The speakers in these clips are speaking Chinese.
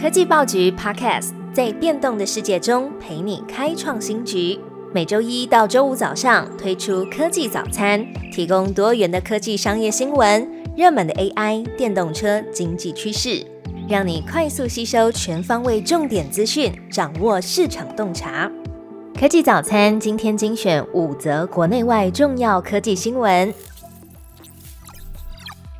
科技报局 Podcast 在变动的世界中陪你开创新局。每周一到周五早上推出科技早餐，提供多元的科技商业新闻、热门的 AI、电动车、经济趋势，让你快速吸收全方位重点资讯，掌握市场洞察。科技早餐今天精选五则国内外重要科技新闻。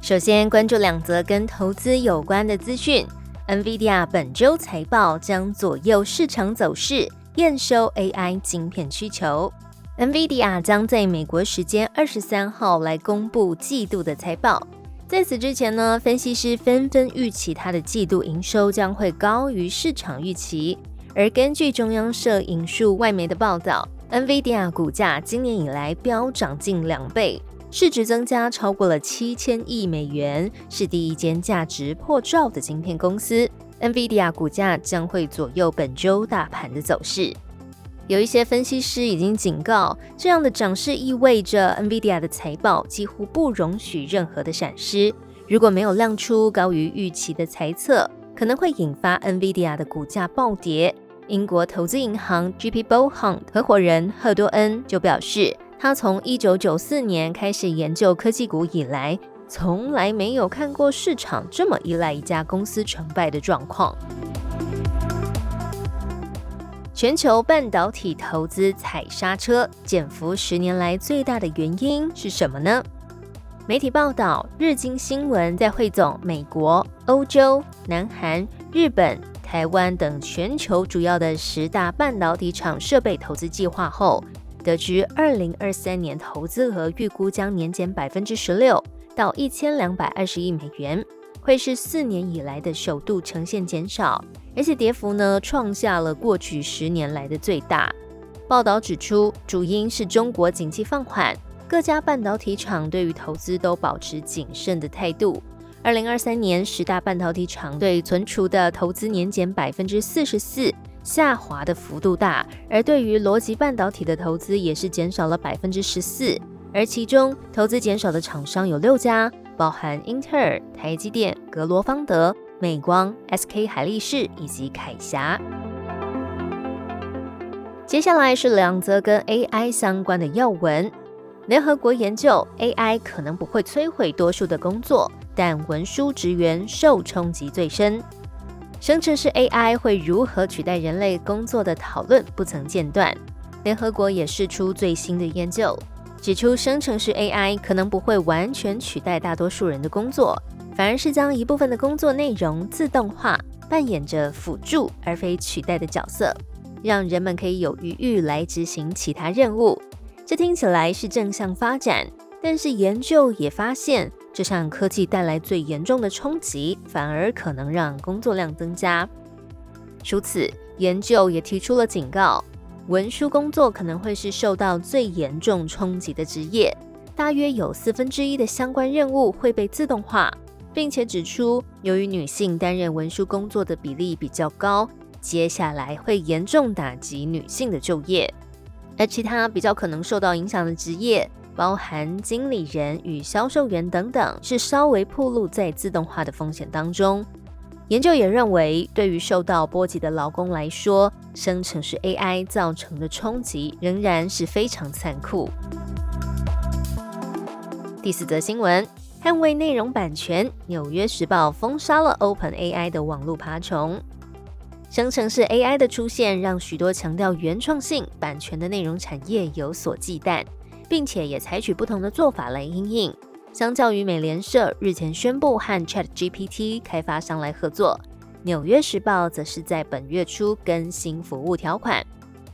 首先关注两则跟投资有关的资讯。NVIDIA 本周财报将左右市场走势，验收 AI 晶片需求。NVIDIA 将在美国时间二十三号来公布季度的财报。在此之前呢，分析师纷纷预期它的季度营收将会高于市场预期。而根据中央社引述外媒的报道，NVIDIA 股价今年以来飙涨近两倍。市值增加超过了七千亿美元，是第一间价值破兆的晶片公司。NVIDIA 股价将会左右本周大盘的走势。有一些分析师已经警告，这样的涨势意味着 NVIDIA 的财报几乎不容许任何的闪失。如果没有亮出高于预期的猜测，可能会引发 NVIDIA 的股价暴跌。英国投资银行 GP Bullhunt 合伙人赫多恩就表示。他从一九九四年开始研究科技股以来，从来没有看过市场这么依赖一家公司成败的状况。全球半导体投资踩刹车，减幅十年来最大的原因是什么呢？媒体报道，日经新闻在汇总美国、欧洲、南韩、日本、台湾等全球主要的十大半导体厂设备投资计划后。得知，二零二三年投资额预估将年减百分之十六，到一千两百二十亿美元，会是四年以来的首度呈现减少，而且跌幅呢创下了过去十年来的最大。报道指出，主因是中国经济放缓，各家半导体厂对于投资都保持谨慎的态度。二零二三年十大半导体厂对存储的投资年减百分之四十四。下滑的幅度大，而对于逻辑半导体的投资也是减少了百分之十四，而其中投资减少的厂商有六家，包含英特尔、台积电、格罗方德、美光、SK 海力士以及凯霞。接下来是两则跟 AI 相关的要闻。联合国研究 AI 可能不会摧毁多数的工作，但文书职员受冲击最深。生成式 AI 会如何取代人类工作的讨论不曾间断。联合国也释出最新的研究，指出生成式 AI 可能不会完全取代大多数人的工作，反而是将一部分的工作内容自动化，扮演着辅助而非取代的角色，让人们可以有余裕来执行其他任务。这听起来是正向发展，但是研究也发现。这项科技带来最严重的冲击，反而可能让工作量增加。除此，研究也提出了警告：文书工作可能会是受到最严重冲击的职业，大约有四分之一的相关任务会被自动化，并且指出，由于女性担任文书工作的比例比较高，接下来会严重打击女性的就业。而其他比较可能受到影响的职业。包含经理人与销售员等等，是稍微暴露在自动化的风险当中。研究也认为，对于受到波及的劳工来说，生成式 AI 造成的冲击仍然是非常残酷。第四则新闻：捍卫内容版权，《纽约时报》封杀了 OpenAI 的网络爬虫。生成式 AI 的出现，让许多强调原创性、版权的内容产业有所忌惮。并且也采取不同的做法来应应。相较于美联社日前宣布和 ChatGPT 开发商来合作，纽约时报则是在本月初更新服务条款，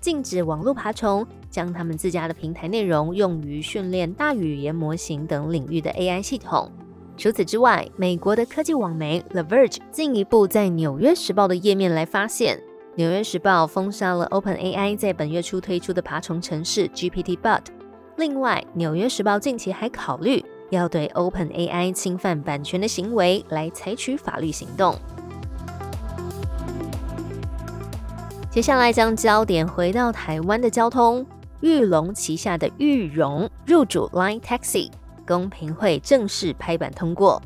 禁止网络爬虫将他们自家的平台内容用于训练大语言模型等领域的 AI 系统。除此之外，美国的科技网媒 The Verge 进一步在纽约时报的页面来发现，纽约时报封杀了 OpenAI 在本月初推出的爬虫程式 GPTBot。另外，《纽约时报》近期还考虑要对 OpenAI 侵犯版权的行为来采取法律行动。接下来将焦点回到台湾的交通，玉龙旗下的玉荣入主 Line Taxi，公平会正式拍板通过。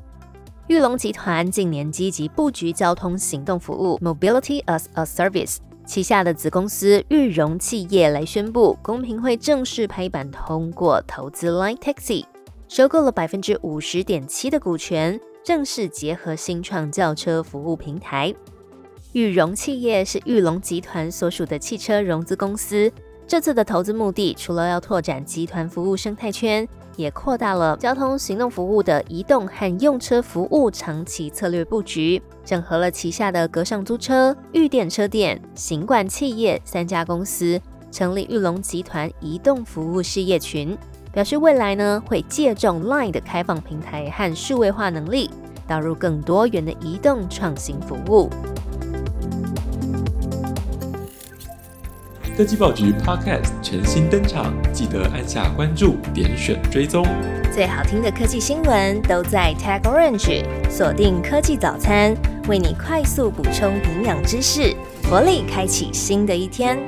玉龙集团近年积极布局交通行动服务 （Mobility as a Service），旗下的子公司玉荣企业来宣布，公平会正式拍板通过投资 Line Taxi，收购了百分之五十点七的股权，正式结合新创轿车服务平台。玉荣企业是玉龙集团所属的汽车融资公司。这次的投资目的，除了要拓展集团服务生态圈，也扩大了交通行动服务的移动和用车服务长期策略布局，整合了旗下的格上租车、玉电车店、行管企业三家公司，成立玉龙集团移动服务事业群。表示未来呢，会借重 Line 的开放平台和数位化能力，导入更多元的移动创新服务。科技报局 Podcast 全新登场，记得按下关注，点选追踪。最好听的科技新闻都在 Tag Orange，锁定科技早餐，为你快速补充营养知识，活力开启新的一天。